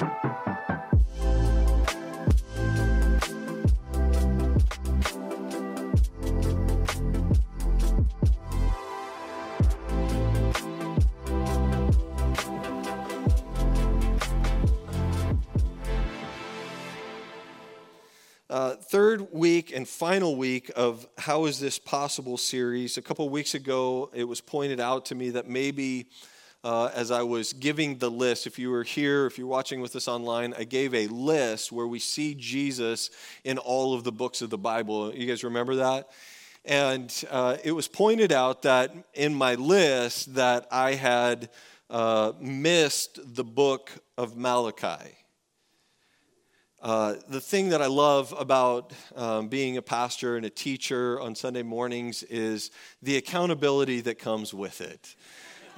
Uh, third week and final week of How is This Possible series. A couple weeks ago, it was pointed out to me that maybe uh, as I was giving the list, if you were here, if you're watching with us online, I gave a list where we see Jesus in all of the books of the Bible. You guys remember that? And uh, it was pointed out that in my list that I had uh, missed the book of Malachi. Uh, the thing that I love about um, being a pastor and a teacher on Sunday mornings is the accountability that comes with it.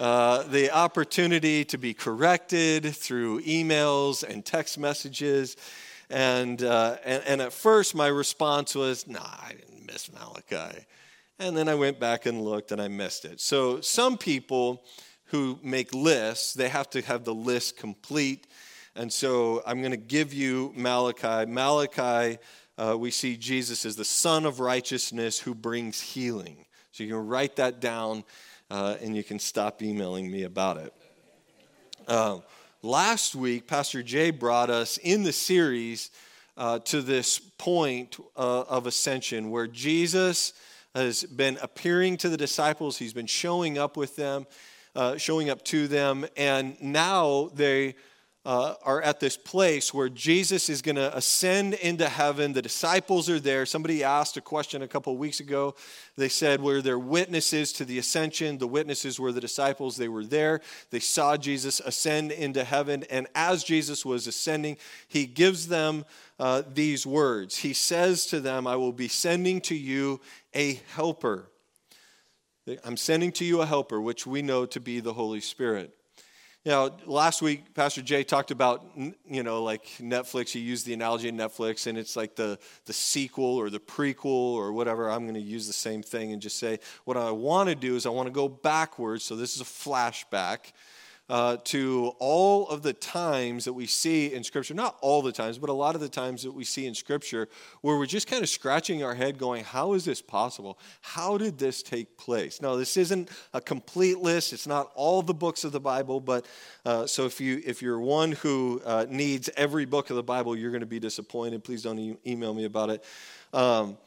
Uh, the opportunity to be corrected through emails and text messages. And, uh, and, and, at first, my response was, nah, I didn't miss Malachi. And then I went back and looked and I missed it. So, some people who make lists, they have to have the list complete and so I'm going to give you Malachi. Malachi, uh, we see Jesus as the Son of Righteousness who brings healing. So you can write that down uh, and you can stop emailing me about it. Uh, last week, Pastor Jay brought us in the series uh, to this point uh, of ascension where Jesus has been appearing to the disciples, he's been showing up with them. Uh, showing up to them, and now they uh, are at this place where Jesus is going to ascend into heaven. The disciples are there. Somebody asked a question a couple weeks ago. They said, Were there witnesses to the ascension? The witnesses were the disciples. They were there. They saw Jesus ascend into heaven. And as Jesus was ascending, he gives them uh, these words. He says to them, I will be sending to you a helper. I'm sending to you a helper, which we know to be the Holy Spirit. You know, last week, Pastor Jay talked about, you know, like Netflix. He used the analogy of Netflix, and it's like the, the sequel or the prequel or whatever. I'm going to use the same thing and just say what I want to do is I want to go backwards. So this is a flashback uh, to all of the times that we see in Scripture, not all the times, but a lot of the times that we see in Scripture, where we're just kind of scratching our head going, How is this possible? How did this take place? Now, this isn't a complete list, it's not all the books of the Bible, but uh, so if, you, if you're one who uh, needs every book of the Bible, you're going to be disappointed. Please don't e- email me about it. Um,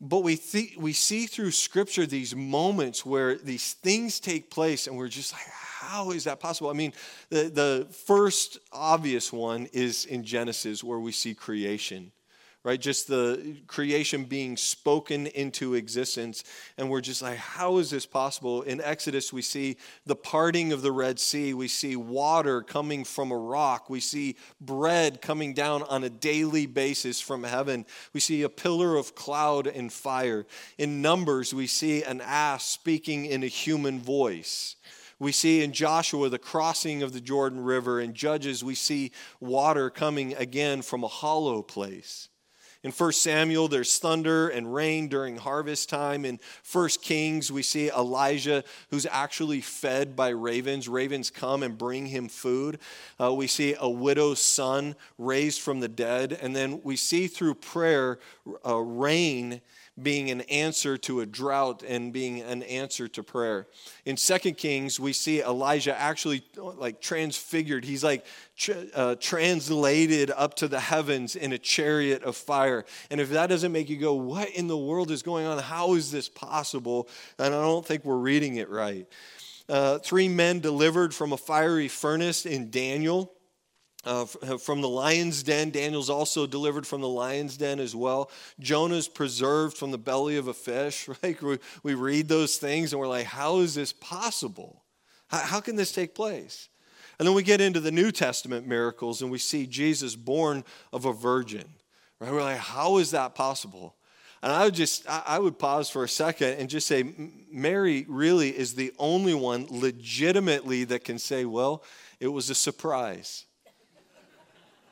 but we, th- we see through Scripture these moments where these things take place, and we're just like, how is that possible? I mean, the, the first obvious one is in Genesis where we see creation, right? Just the creation being spoken into existence. And we're just like, how is this possible? In Exodus, we see the parting of the Red Sea. We see water coming from a rock. We see bread coming down on a daily basis from heaven. We see a pillar of cloud and fire. In Numbers, we see an ass speaking in a human voice. We see in Joshua the crossing of the Jordan River. In Judges, we see water coming again from a hollow place. In 1 Samuel, there's thunder and rain during harvest time. In 1 Kings, we see Elijah who's actually fed by ravens. Ravens come and bring him food. Uh, we see a widow's son raised from the dead. And then we see through prayer uh, rain being an answer to a drought and being an answer to prayer. In Second Kings, we see Elijah actually like transfigured. He's like uh, translated up to the heavens in a chariot of fire. And if that doesn't make you go, what in the world is going on? How is this possible? And I don't think we're reading it right. Uh, three men delivered from a fiery furnace in Daniel uh, uh, from the lion's den. Daniel's also delivered from the lion's den as well. Jonah's preserved from the belly of a fish, right? We, we read those things and we're like, how is this possible? How, how can this take place? And then we get into the New Testament miracles and we see Jesus born of a virgin, right? We're like, how is that possible? And I would just, I would pause for a second and just say, Mary really is the only one legitimately that can say, well, it was a surprise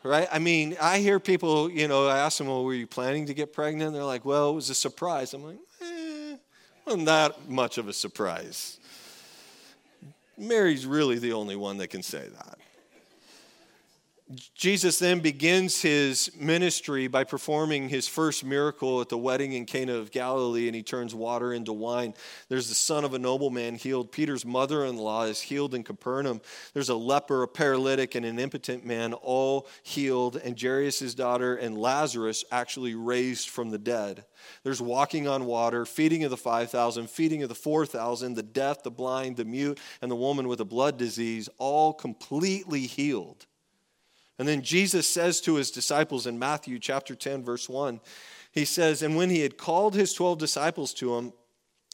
right? I mean, I hear people, you know, I ask them, well, were you planning to get pregnant? They're like, well, it was a surprise. I'm like, eh, wasn't that much of a surprise. Mary's really the only one that can say that. Jesus then begins his ministry by performing his first miracle at the wedding in Cana of Galilee, and he turns water into wine. There's the son of a nobleman healed. Peter's mother in law is healed in Capernaum. There's a leper, a paralytic, and an impotent man, all healed, and Jairus' daughter and Lazarus actually raised from the dead. There's walking on water, feeding of the 5,000, feeding of the 4,000, the deaf, the blind, the mute, and the woman with a blood disease, all completely healed. And then Jesus says to his disciples in Matthew chapter 10, verse 1, he says, And when he had called his 12 disciples to him,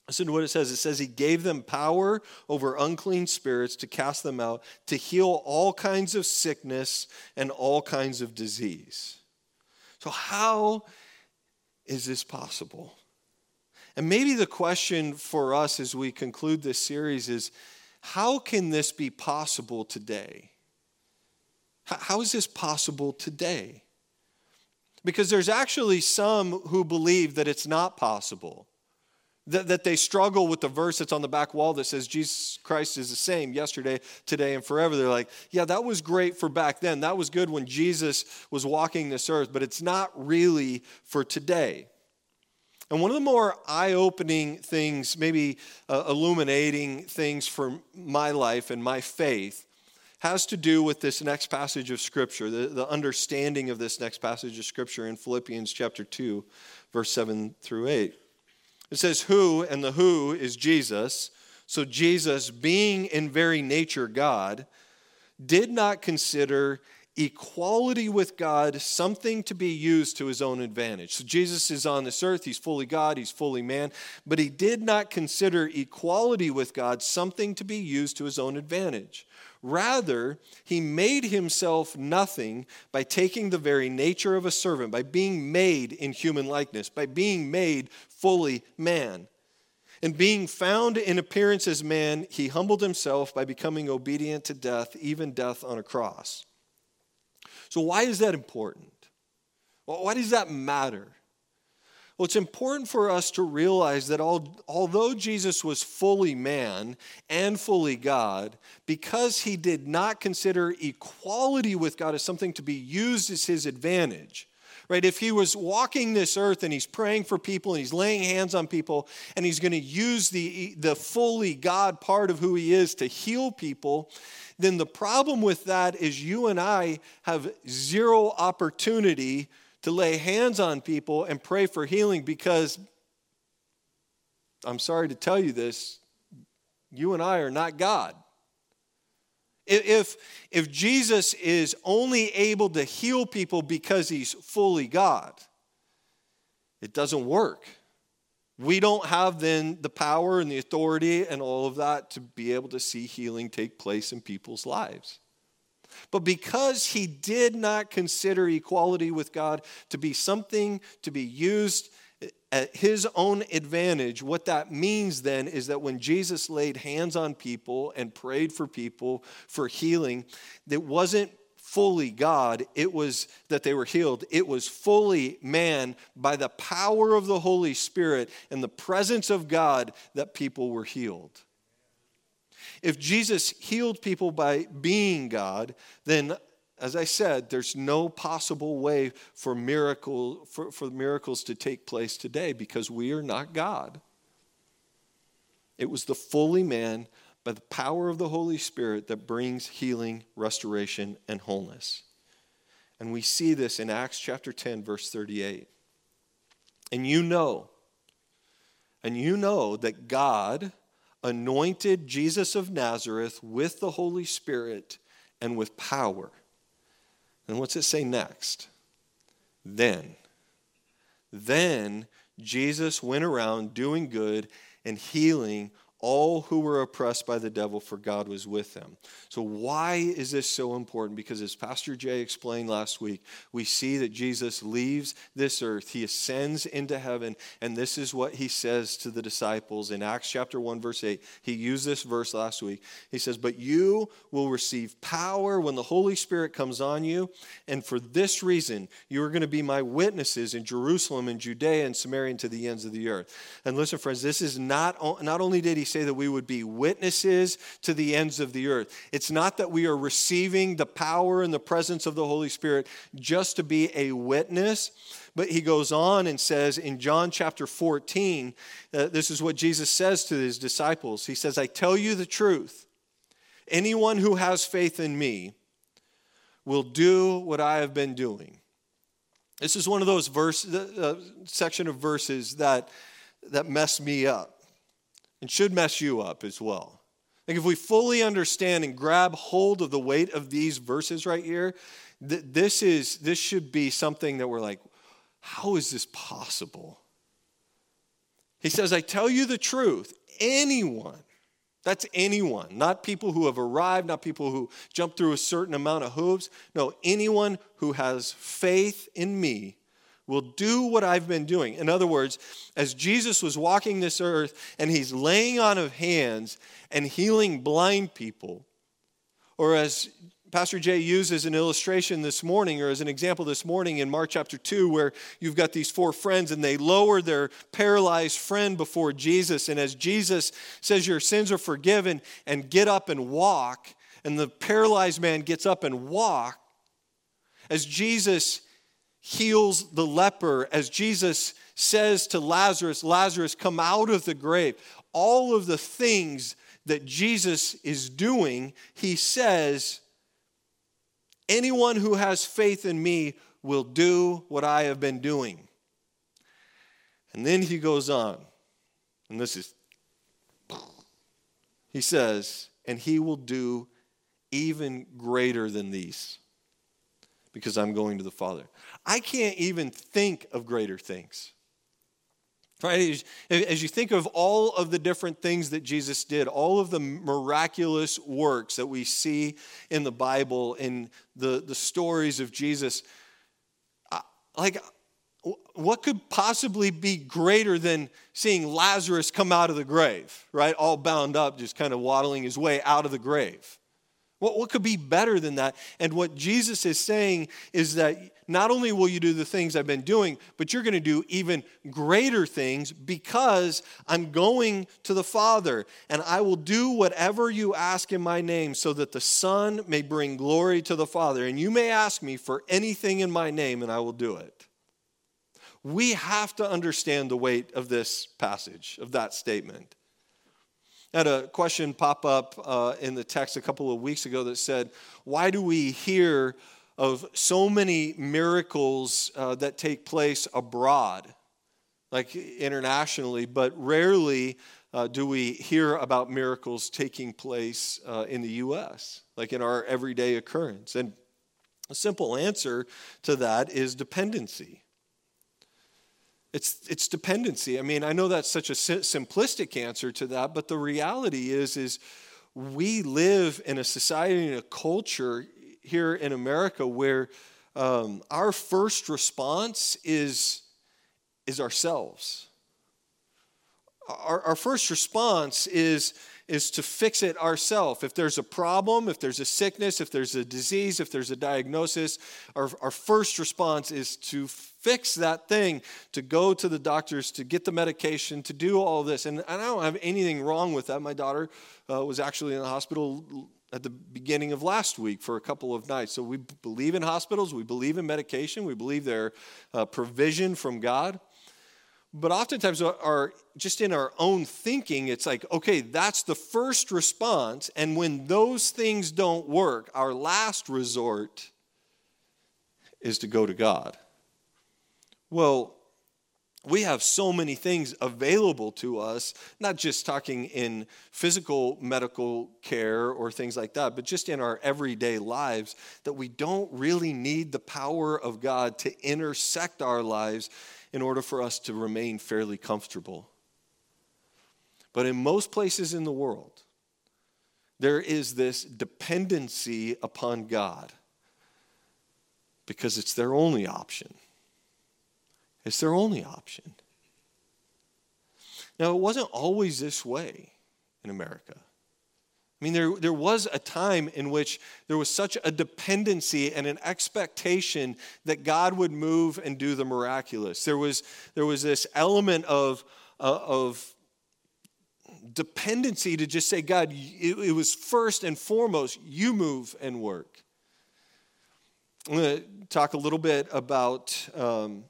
listen to what it says. It says, He gave them power over unclean spirits to cast them out, to heal all kinds of sickness and all kinds of disease. So, how is this possible? And maybe the question for us as we conclude this series is how can this be possible today? How is this possible today? Because there's actually some who believe that it's not possible, that, that they struggle with the verse that's on the back wall that says Jesus Christ is the same yesterday, today, and forever. They're like, yeah, that was great for back then. That was good when Jesus was walking this earth, but it's not really for today. And one of the more eye opening things, maybe uh, illuminating things for my life and my faith, has to do with this next passage of Scripture, the, the understanding of this next passage of Scripture in Philippians chapter 2, verse 7 through 8. It says, Who, and the who is Jesus. So Jesus, being in very nature God, did not consider equality with God something to be used to his own advantage. So Jesus is on this earth, he's fully God, he's fully man, but he did not consider equality with God something to be used to his own advantage. Rather, he made himself nothing by taking the very nature of a servant, by being made in human likeness, by being made fully man. And being found in appearance as man, he humbled himself by becoming obedient to death, even death on a cross. So, why is that important? Well, why does that matter? Well, it's important for us to realize that although Jesus was fully man and fully God, because he did not consider equality with God as something to be used as his advantage, right? If he was walking this earth and he's praying for people and he's laying hands on people and he's going to use the, the fully God part of who he is to heal people, then the problem with that is you and I have zero opportunity to lay hands on people and pray for healing because I'm sorry to tell you this, you and I are not God. If, if Jesus is only able to heal people because he's fully God, it doesn't work. We don't have then the power and the authority and all of that to be able to see healing take place in people's lives. But because he did not consider equality with God to be something to be used at his own advantage, what that means then is that when Jesus laid hands on people and prayed for people for healing, it wasn't fully God, it was that they were healed. It was fully man by the power of the Holy Spirit and the presence of God that people were healed. If Jesus healed people by being God, then as I said, there's no possible way for miracle for, for miracles to take place today because we are not God. It was the fully man by the power of the Holy Spirit that brings healing, restoration, and wholeness. And we see this in Acts chapter 10, verse 38. And you know, and you know that God anointed Jesus of Nazareth with the Holy Spirit and with power. And what's it say next? Then. Then Jesus went around doing good and healing all who were oppressed by the devil, for God was with them. So, why is this so important? Because, as Pastor Jay explained last week, we see that Jesus leaves this earth, he ascends into heaven, and this is what he says to the disciples in Acts chapter 1, verse 8. He used this verse last week. He says, But you will receive power when the Holy Spirit comes on you, and for this reason, you are going to be my witnesses in Jerusalem and Judea and Samaria and to the ends of the earth. And listen, friends, this is not, not only did he say that we would be witnesses to the ends of the earth. It's not that we are receiving the power and the presence of the Holy Spirit just to be a witness, but he goes on and says in John chapter 14, uh, this is what Jesus says to his disciples. He says, I tell you the truth. Anyone who has faith in me will do what I have been doing. This is one of those verse, uh, section of verses that, that mess me up and should mess you up as well. Like if we fully understand and grab hold of the weight of these verses right here, th- this is this should be something that we're like, how is this possible? He says, I tell you the truth, anyone, that's anyone, not people who have arrived, not people who jump through a certain amount of hoops. No, anyone who has faith in me will do what I've been doing. In other words, as Jesus was walking this earth and he's laying on of hands and healing blind people, or as Pastor Jay uses an illustration this morning, or as an example this morning in Mark chapter 2, where you've got these four friends and they lower their paralyzed friend before Jesus. And as Jesus says, Your sins are forgiven, and get up and walk, and the paralyzed man gets up and walk, as Jesus heals the leper, as Jesus says to Lazarus, Lazarus, come out of the grave, all of the things that Jesus is doing, he says, Anyone who has faith in me will do what I have been doing. And then he goes on, and this is, he says, and he will do even greater than these because I'm going to the Father. I can't even think of greater things. Right? As you think of all of the different things that Jesus did, all of the miraculous works that we see in the Bible, in the, the stories of Jesus, like, what could possibly be greater than seeing Lazarus come out of the grave, right? All bound up, just kind of waddling his way out of the grave. What, what could be better than that? And what Jesus is saying is that not only will you do the things I've been doing, but you're going to do even greater things because I'm going to the Father. And I will do whatever you ask in my name so that the Son may bring glory to the Father. And you may ask me for anything in my name, and I will do it. We have to understand the weight of this passage, of that statement. Had a question pop up uh, in the text a couple of weeks ago that said, Why do we hear of so many miracles uh, that take place abroad, like internationally, but rarely uh, do we hear about miracles taking place uh, in the U.S., like in our everyday occurrence? And a simple answer to that is dependency. It's, it's dependency. I mean, I know that's such a simplistic answer to that, but the reality is, is we live in a society and a culture here in America where um, our first response is, is ourselves. Our, our first response is, is to fix it ourselves. If there's a problem, if there's a sickness, if there's a disease, if there's a diagnosis, our, our first response is to fix that thing, to go to the doctors, to get the medication, to do all this. And I don't have anything wrong with that. My daughter uh, was actually in the hospital at the beginning of last week for a couple of nights. So we believe in hospitals, we believe in medication, we believe they're uh, provision from God. But oftentimes, our, just in our own thinking, it's like, okay, that's the first response. And when those things don't work, our last resort is to go to God. Well, we have so many things available to us, not just talking in physical medical care or things like that, but just in our everyday lives, that we don't really need the power of God to intersect our lives in order for us to remain fairly comfortable. But in most places in the world, there is this dependency upon God because it's their only option. It's their only option. Now, it wasn't always this way in America. I mean, there, there was a time in which there was such a dependency and an expectation that God would move and do the miraculous. There was, there was this element of, uh, of dependency to just say, God, it, it was first and foremost, you move and work. I'm going to talk a little bit about um,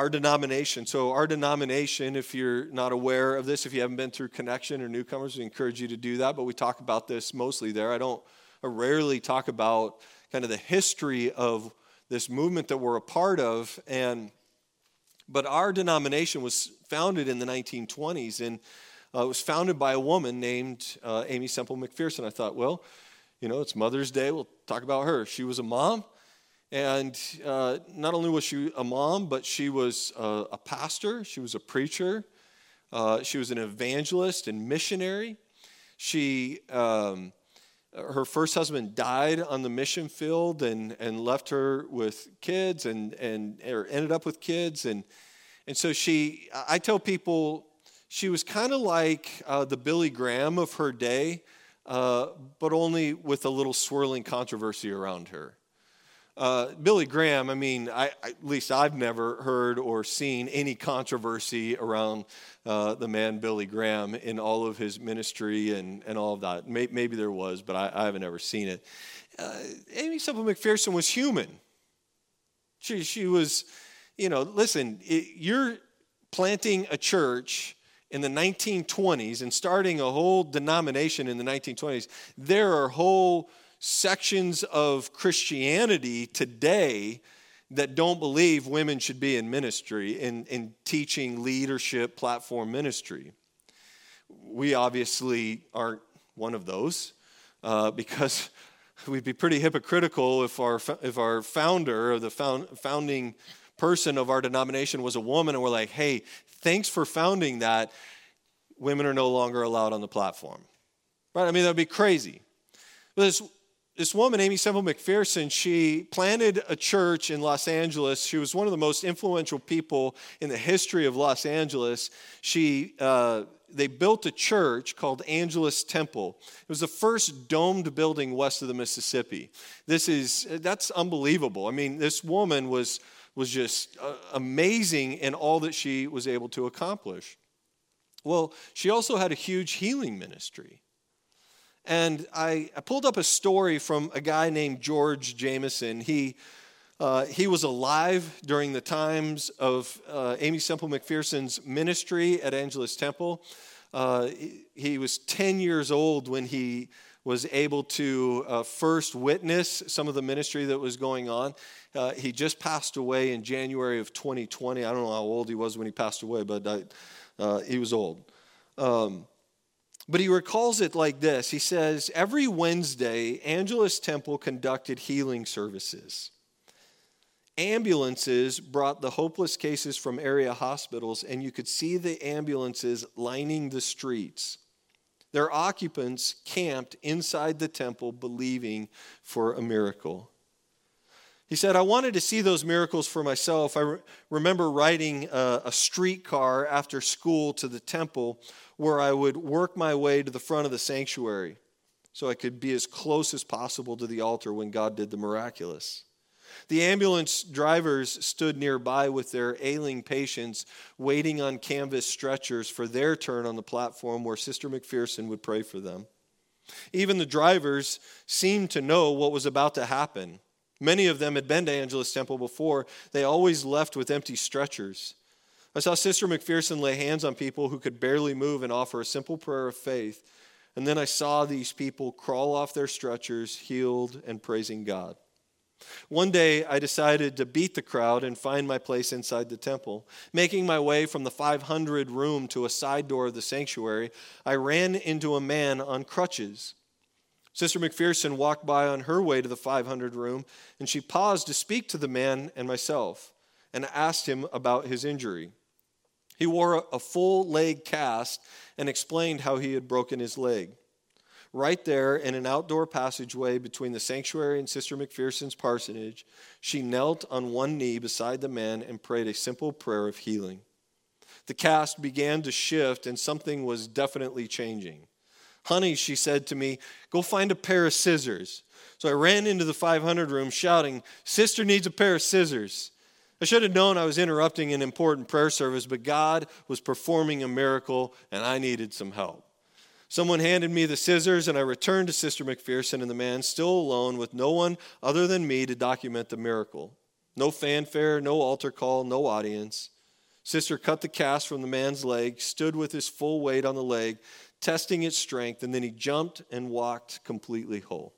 our denomination. So, our denomination, if you're not aware of this, if you haven't been through Connection or newcomers, we encourage you to do that. But we talk about this mostly there. I don't I rarely talk about kind of the history of this movement that we're a part of. And but our denomination was founded in the 1920s, and uh, it was founded by a woman named uh, Aimee Semple McPherson. I thought, well, you know, it's Mother's Day. We'll talk about her. She was a mom. And uh, not only was she a mom, but she was a, a pastor, she was a preacher, uh, she was an evangelist and missionary. She, um, her first husband died on the mission field and, and left her with kids and, and or ended up with kids. And, and so she, I tell people, she was kind of like uh, the Billy Graham of her day, uh, but only with a little swirling controversy around her. Uh, Billy Graham, I mean, I, at least I've never heard or seen any controversy around uh, the man Billy Graham in all of his ministry and, and all of that. Maybe, maybe there was, but I, I, haven't ever seen it. Uh, Aimee Semple McPherson was human. She, she was, you know, listen, it, you're planting a church in the 1920s and starting a whole denomination in the 1920s. There are whole sections of Christianity today that don't believe women should be in ministry, in, in teaching leadership platform ministry. We obviously aren't one of those uh, because we'd be pretty hypocritical if our, if our founder or the found, founding person of our denomination was a woman and we're like, hey, thanks for founding that. Women are no longer allowed on the platform. Right? I mean, that would be crazy. But this woman, Aimee Semple McPherson, she planted a church in Los Angeles. She was one of the most influential people in the history of Los Angeles. She, uh, they built a church called Angelus Temple. It was the first domed building west of the Mississippi. This is, that's unbelievable. I mean, this woman was, was just uh, amazing in all that she was able to accomplish. Well, she also had a huge healing ministry. And I, I pulled up a story from a guy named George Jameson. He, uh, he was alive during the times of uh, Aimee Semple McPherson's ministry at Angelus Temple. Uh, he, he, was 10 years old when he was able to uh, first witness some of the ministry that was going on. Uh, he just passed away in January of 2020. I don't know how old he was when he passed away, but uh, he was old. Um, but he recalls it like this He says, Every Wednesday, Angelus Temple conducted healing services. Ambulances brought the hopeless cases from area hospitals, and you could see the ambulances lining the streets. Their occupants camped inside the temple, believing for a miracle. He said, I wanted to see those miracles for myself. I re- remember riding a, a streetcar after school to the temple where I would work my way to the front of the sanctuary so I could be as close as possible to the altar when God did the miraculous. The ambulance drivers stood nearby with their ailing patients, waiting on canvas stretchers for their turn on the platform where Sister McPherson would pray for them. Even the drivers seemed to know what was about to happen. Many of them had been to Angelus Temple before. They always left with empty stretchers. I saw Sister McPherson lay hands on people who could barely move and offer a simple prayer of faith. And then I saw these people crawl off their stretchers, healed and praising God. One day, I decided to beat the crowd and find my place inside the temple. Making my way from the 500 room to a side door of the sanctuary, I ran into a man on crutches. Sister McPherson walked by on her way to the 500 room, and she paused to speak to the man and myself and asked him about his injury. He wore a full leg cast and explained how he had broken his leg. Right there in an outdoor passageway between the sanctuary and Sister McPherson's parsonage, she knelt on one knee beside the man and prayed a simple prayer of healing. The cast began to shift, and something was definitely changing. Honey, she said to me, go find a pair of scissors. So I ran into the 500 room shouting, Sister needs a pair of scissors. I should have known I was interrupting an important prayer service, but God was performing a miracle and I needed some help. Someone handed me the scissors, and I returned to Sister McPherson and the man, still alone with no one other than me to document the miracle. No fanfare, no altar call, no audience. Sister cut the cast from the man's leg, stood with his full weight on the leg, testing its strength, and then he jumped and walked completely whole.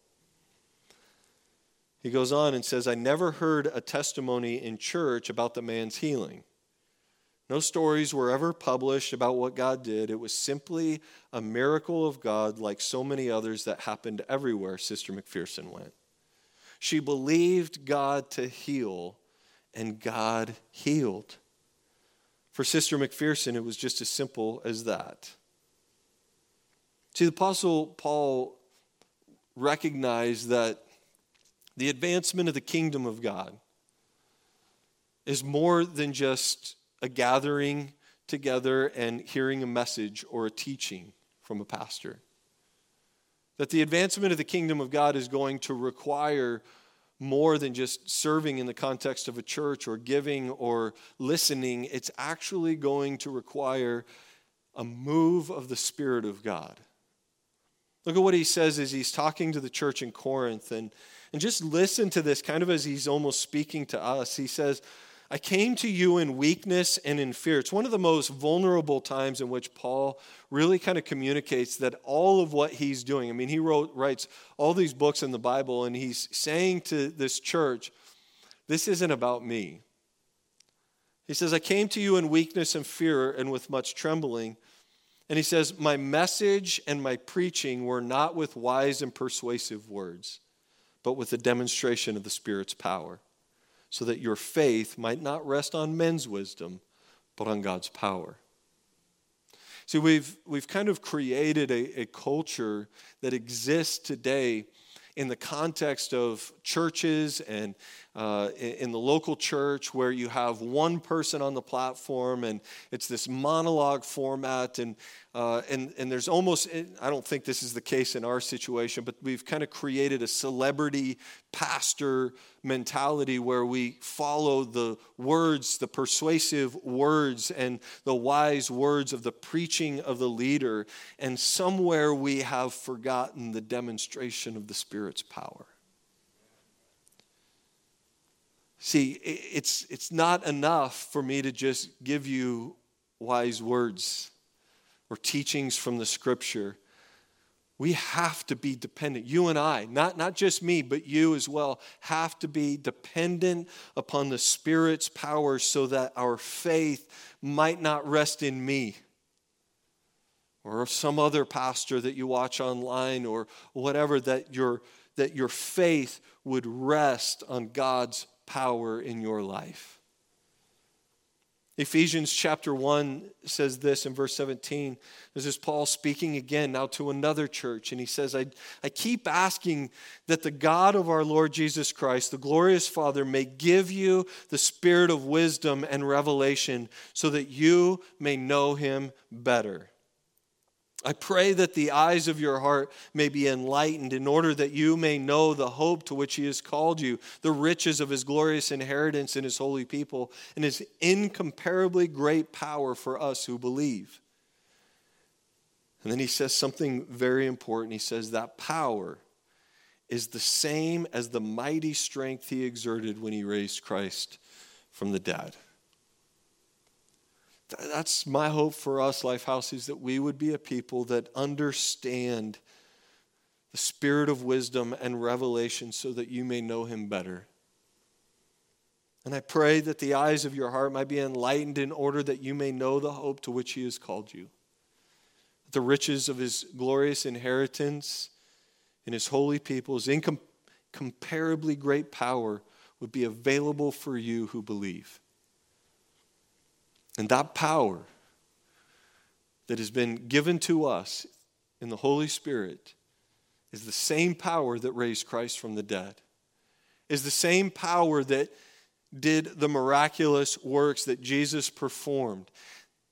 He goes on and says, I never heard a testimony in church about the man's healing. No stories were ever published about what God did. It was simply a miracle of God, like so many others that happened everywhere Sister McPherson went. She believed God to heal, and God healed. For Sister McPherson, it was just as simple as that. See, the Apostle Paul recognized that the advancement of the kingdom of God is more than just a gathering together and hearing a message or a teaching from a pastor. That the advancement of the kingdom of God is going to require more than just serving in the context of a church or giving or listening. It's actually going to require a move of the Spirit of God. Look at what he says as he's talking to the church in Corinth, and, and just listen to this kind of as he's almost speaking to us. He says, I came to you in weakness and in fear. It's one of the most vulnerable times in which Paul really kind of communicates that all of what he's doing. I mean, he wrote writes all these books in the Bible and he's saying to this church, this isn't about me. He says, I came to you in weakness and fear and with much trembling. And he says, My message and my preaching were not with wise and persuasive words, but with the demonstration of the Spirit's power so that your faith might not rest on men's wisdom, but on God's power. See, we've, we've kind of created a, a culture that exists today in the context of churches and uh, in the local church where you have one person on the platform and it's this monologue format and uh, and and there's almost I don't think this is the case in our situation but we've kind of created a celebrity pastor mentality where we follow the words the persuasive words and the wise words of the preaching of the leader. And somewhere we have forgotten the demonstration of the spirit's power See, it's, it's not enough for me to just give you wise words or teachings from the scripture. We have to be dependent. You and I, not, not just me, but you as well, have to be dependent upon the Spirit's power so that our faith might not rest in me or some other pastor that you watch online or whatever, that your, that your faith would rest on God's power in your life. Ephesians chapter 1 says this in verse 17. This is Paul speaking again now to another church, and he says, I, I keep asking that the God of our Lord Jesus Christ, the glorious Father, may give you the spirit of wisdom and revelation so that you may know him better. I pray that the eyes of your heart may be enlightened in order that you may know the hope to which He has called you, the riches of His glorious inheritance in His holy people, and His incomparably great power for us who believe. And then He says something very important. He says that power is the same as the mighty strength He exerted when He raised Christ from the dead that's my hope for us, Lifehouse, is that we would be a people that understand the spirit of wisdom and revelation so that you may know him better. And I pray that the eyes of your heart might be enlightened in order that you may know the hope to which he has called you. that The riches of his glorious inheritance in his holy people, his incomparably great power would be available for you who believe. And that power that has been given to us in the Holy Spirit is the same power that raised Christ from the dead, is the same power that did the miraculous works that Jesus performed,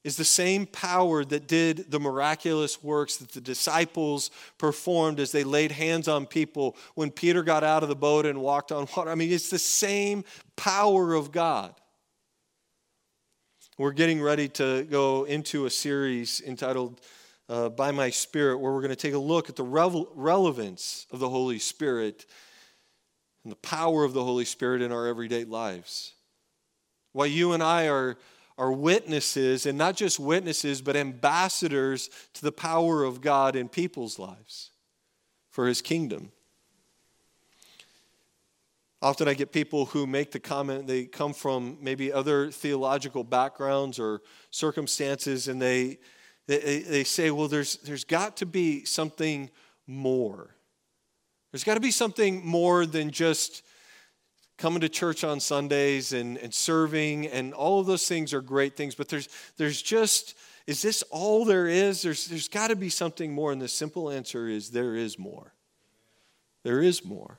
is the same power that did the miraculous works that the disciples performed as they laid hands on people when Peter got out of the boat and walked on water. I mean, it's the same power of God. We're getting ready to go into a series entitled uh, by my Spirit, where we're going to take a look at the revel- relevance of the Holy Spirit and the power of the Holy Spirit in our everyday lives. Why you and I are, are witnesses, and not just witnesses, but ambassadors to the power of God in people's lives for His kingdom. Often I get people who make the comment, they come from maybe other theological backgrounds or circumstances, and they they, they say, well, there's, there's got to be something more. There's got to be something more than just coming to church on Sundays and, and serving, and all of those things are great things, but there's, there's just, is this all there is? There's, there's got to be something more, and the simple answer is there is more. There is more.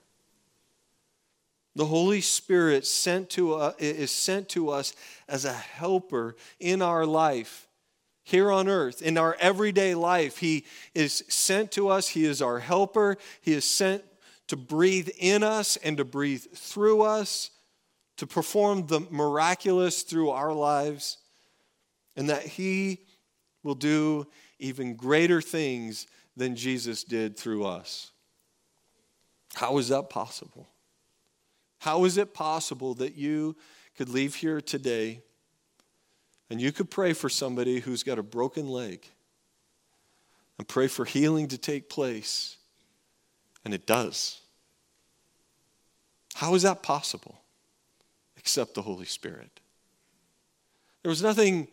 The Holy Spirit sent to, uh, is sent to us as a helper in our life here on earth, in our everyday life. He is sent to us, He is our helper. He is sent to breathe in us and to breathe through us, to perform the miraculous through our lives, and that He will do even greater things than Jesus did through us. How is that possible? How is it possible that you could leave here today? And you could pray for somebody who's got a broken leg and pray for healing to take place. And it does. How is that possible? Except the Holy Spirit. There was nothing,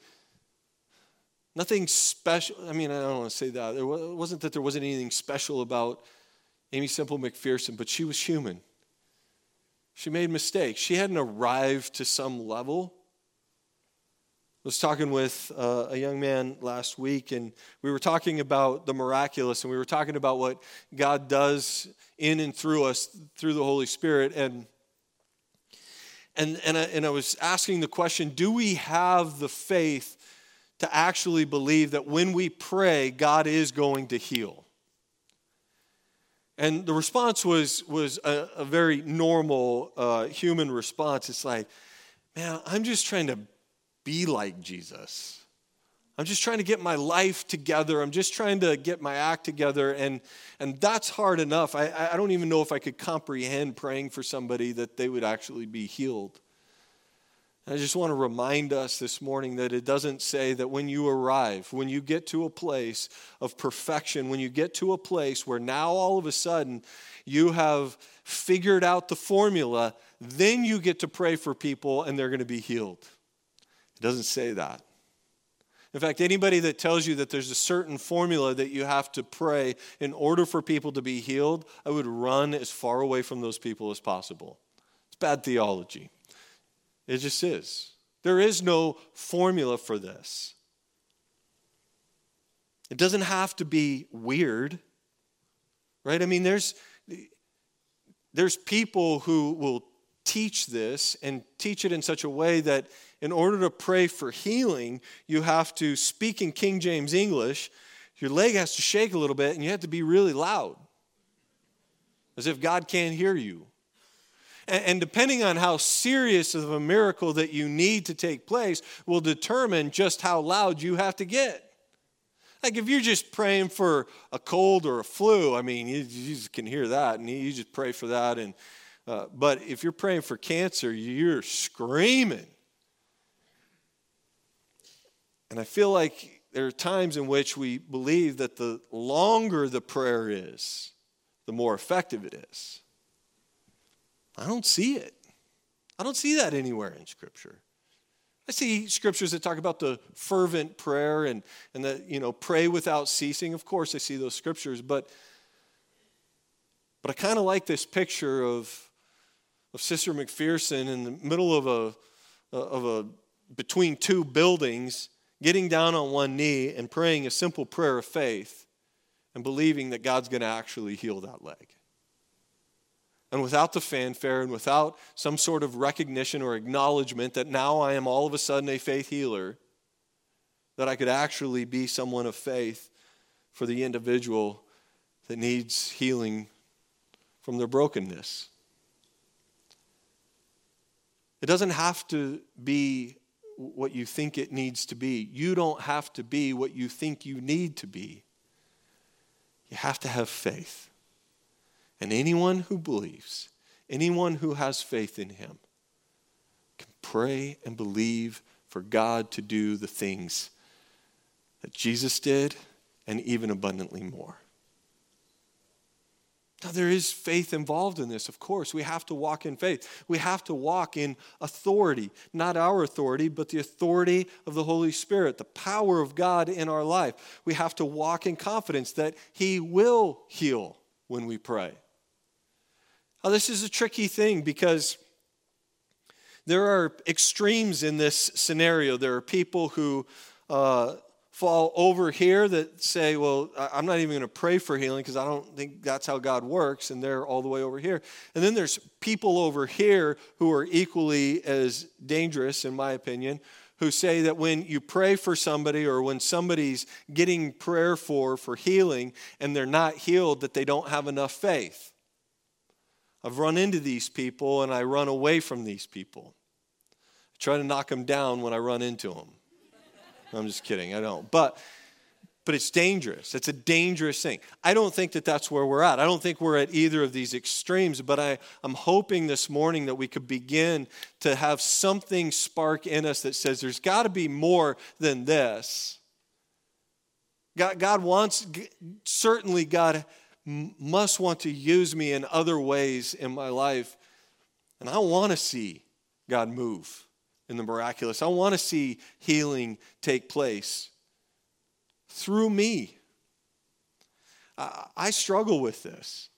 nothing special. I mean, I don't want to say that. It wasn't that there wasn't anything special about Aimee Semple McPherson, but she was human. She made mistakes. She hadn't arrived to some level I was talking with uh, a young man last week, and we were talking about the miraculous, and we were talking about what God does in and through us through the Holy Spirit. And and, and, I, and I was asking the question do we have the faith to actually believe that when we pray, God is going to heal? And the response was, was a, a very normal uh, human response. It's like, man, I'm just trying to be like Jesus. I'm just trying to get my life together. I'm just trying to get my act together. And, and that's hard enough. I, I don't even know if I could comprehend praying for somebody that they would actually be healed. I just want to remind us this morning that it doesn't say that when you arrive, when you get to a place of perfection, when you get to a place where now all of a sudden you have figured out the formula, then you get to pray for people and they're going to be healed. It doesn't say that. In fact, anybody that tells you that there's a certain formula that you have to pray in order for people to be healed, I would run as far away from those people as possible. It's bad theology. It just is. There is no formula for this. It doesn't have to be weird, right? I mean, there's, there's people who will teach this and teach it in such a way that in order to pray for healing, you have to speak in King James English. Your leg has to shake a little bit, and you have to be really loud, as if God can't hear you. And, depending on how serious of a miracle that you need to take place, will determine just how loud you have to get. Like if you're just praying for a cold or a flu, I mean, you, you can hear that, and you just pray for that. And uh, but if you're praying for cancer, you're screaming. And I feel like there are times in which we believe that the longer the prayer is, the more effective it is. I don't see it. I don't see that anywhere in Scripture. I see scriptures that talk about the fervent prayer and, and that, you know, pray without ceasing. Of course, I see those scriptures, but, but I kind of like this picture of, of Sister McPherson in the middle of a, of a, between two buildings getting down on one knee and praying a simple prayer of faith and believing that God's going to actually heal that leg. And without the fanfare and without some sort of recognition or acknowledgement that now I am all of a sudden a faith healer, that I could actually be someone of faith for the individual that needs healing from their brokenness. It doesn't have to be what you think it needs to be. You don't have to be what you think you need to be. You have to have faith. And anyone who believes, anyone who has faith in him, can pray and believe for God to do the things that Jesus did and even abundantly more. Now, there is faith involved in this, of course. We have to walk in faith. We have to walk in authority, not our authority, but the authority of the Holy Spirit, the power of God in our life. We have to walk in confidence that He will heal when we pray. Now, this is a tricky thing because there are extremes in this scenario. There are people who uh, fall over here that say, well, I'm not even going to pray for healing because I don't think that's how God works, and they're all the way over here. And then there's people over here who are equally as dangerous, in my opinion, who say that when you pray for somebody or when somebody's getting prayer for for healing and they're not healed, that they don't have enough faith. I've run into these people and I run away from these people. I try to knock them down when I run into them. I'm just kidding. I don't. But but it's dangerous. It's a dangerous thing. I don't think that that's where we're at. I don't think we're at either of these extremes, but I, I'm hoping this morning that we could begin to have something spark in us that says there's got to be more than this. God, God wants, certainly, God must want to use me in other ways in my life. And I want to see God move in the miraculous. I want to see healing take place through me. I struggle with this.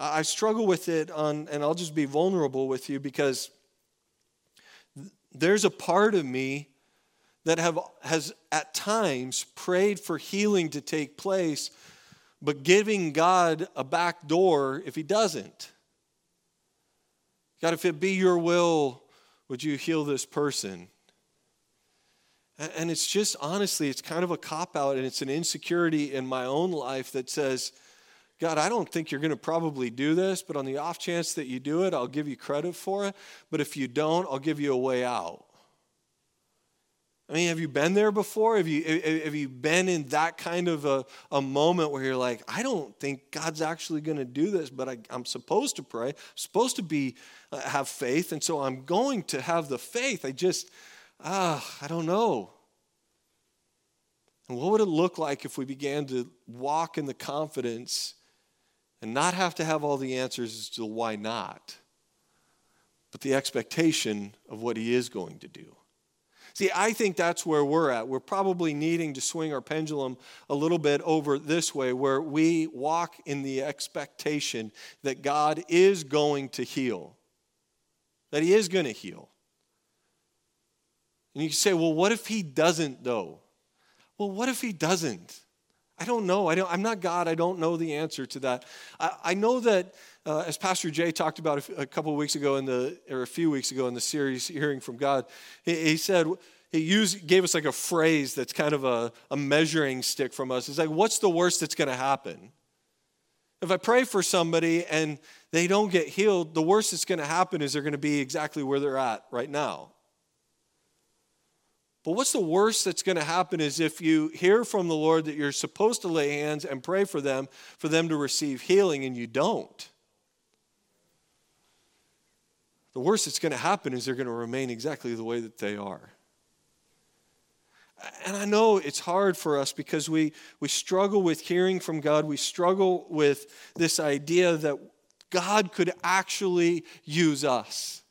I struggle with it on, and I'll just be vulnerable with you because there's a part of me that have, has at times prayed for healing to take place, but giving God a back door if He doesn't. God, if it be your will, would you heal this person? And it's just honestly, it's kind of a cop out and it's an insecurity in my own life that says, God, I don't think you're going to probably do this, but on the off chance that you do it, I'll give you credit for it. But if you don't, I'll give you a way out. I mean, have you been there before? Have you, have you been in that kind of a, a moment where you're like, I don't think God's actually going to do this, but I, am supposed to pray, I'm supposed to be, uh, have faith, and so I'm going to have the faith. I just, ah, I don't know. And what would it look like if we began to walk in the confidence and not have to have all the answers as to why not, but the expectation of what He is going to do? See, I think that's where we're at. We're probably needing to swing our pendulum a little bit over this way, where we walk in the expectation that God is going to heal, that He is going to heal. And you say, well, what if He doesn't, though? Well, what if He doesn't? I don't know. I don't, I'm not God. I don't know the answer to that. I, I know that, uh, as Pastor Jay talked about a, couple of weeks ago in the, or a few weeks ago in the series, Hearing from God, he, he said, he used, gave us like a phrase that's kind of a, a measuring stick from us. It's like, what's the worst that's going to happen? If I pray for somebody and they don't get healed, the worst that's going to happen is they're going to be exactly where they're at right now. But what's the worst that's going to happen is if you hear from the Lord that you're supposed to lay hands and pray for them, for them to receive healing, and you don't. The worst that's going to happen is they're going to remain exactly the way that they are. And I know it's hard for us because we, we struggle with hearing from God. We struggle with this idea that God could actually use us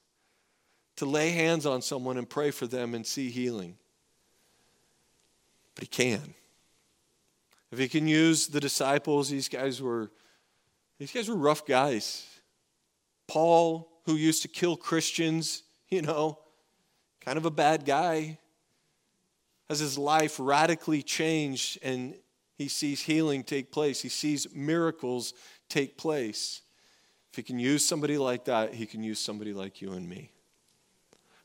to lay hands on someone and pray for them and see healing. But He can. If He can use the disciples, these guys were these guys were rough guys. Paul, who used to kill Christians, you know, kind of a bad guy has his life radically changed and he sees healing take place, he sees miracles take place. If he can use somebody like that, he can use somebody like you and me.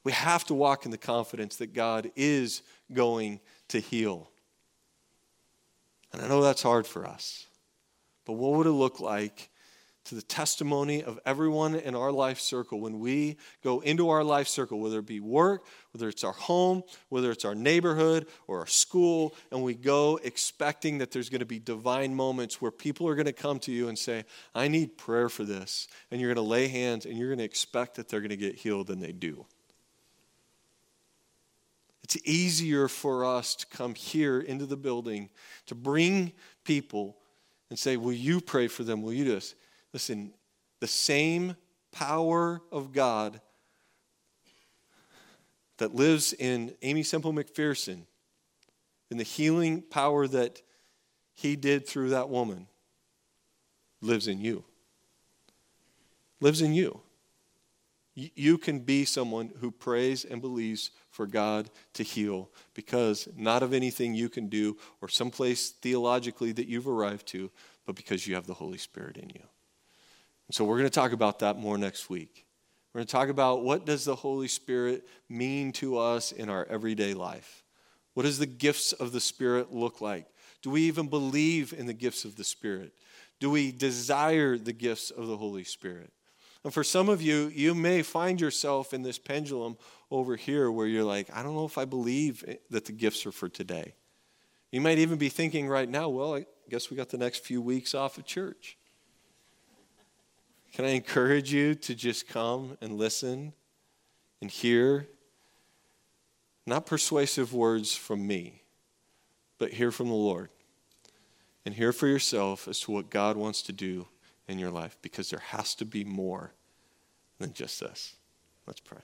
We have to walk in the confidence that God is going to heal. And I know that's hard for us. But what would it look like to the testimony of everyone in our life circle when we go into our life circle, whether it be work, whether it's our home, whether it's our neighborhood or our school, and we go expecting that there's going to be divine moments where people are going to come to you and say, I need prayer for this. And you're going to lay hands and you're going to expect that they're going to get healed, and they do. It's easier for us to come here into the building to bring people and say, Will you pray for them? Will you do this? Listen, the same power of God that lives in Aimee Semple McPherson, in the healing power that he did through that woman, lives in you. Lives in you. You can be someone who prays and believes for God to heal because not of anything you can do or someplace theologically that you've arrived to, but because you have the Holy Spirit in you. And so we're going to talk about that more next week. We're going to talk about what does the Holy Spirit mean to us in our everyday life? What does the gifts of the Spirit look like? Do we even believe in the gifts of the Spirit? Do we desire the gifts of the Holy Spirit? And for some of you, you may find yourself in this pendulum over here where you're like, I don't know if I believe that the gifts are for today. You might even be thinking right now, well, I guess we got the next few weeks off of church. Can I encourage you to just come and listen and hear not persuasive words from me, but hear from the Lord and hear for yourself as to what God wants to do in your life because there has to be more than just this. Let's pray.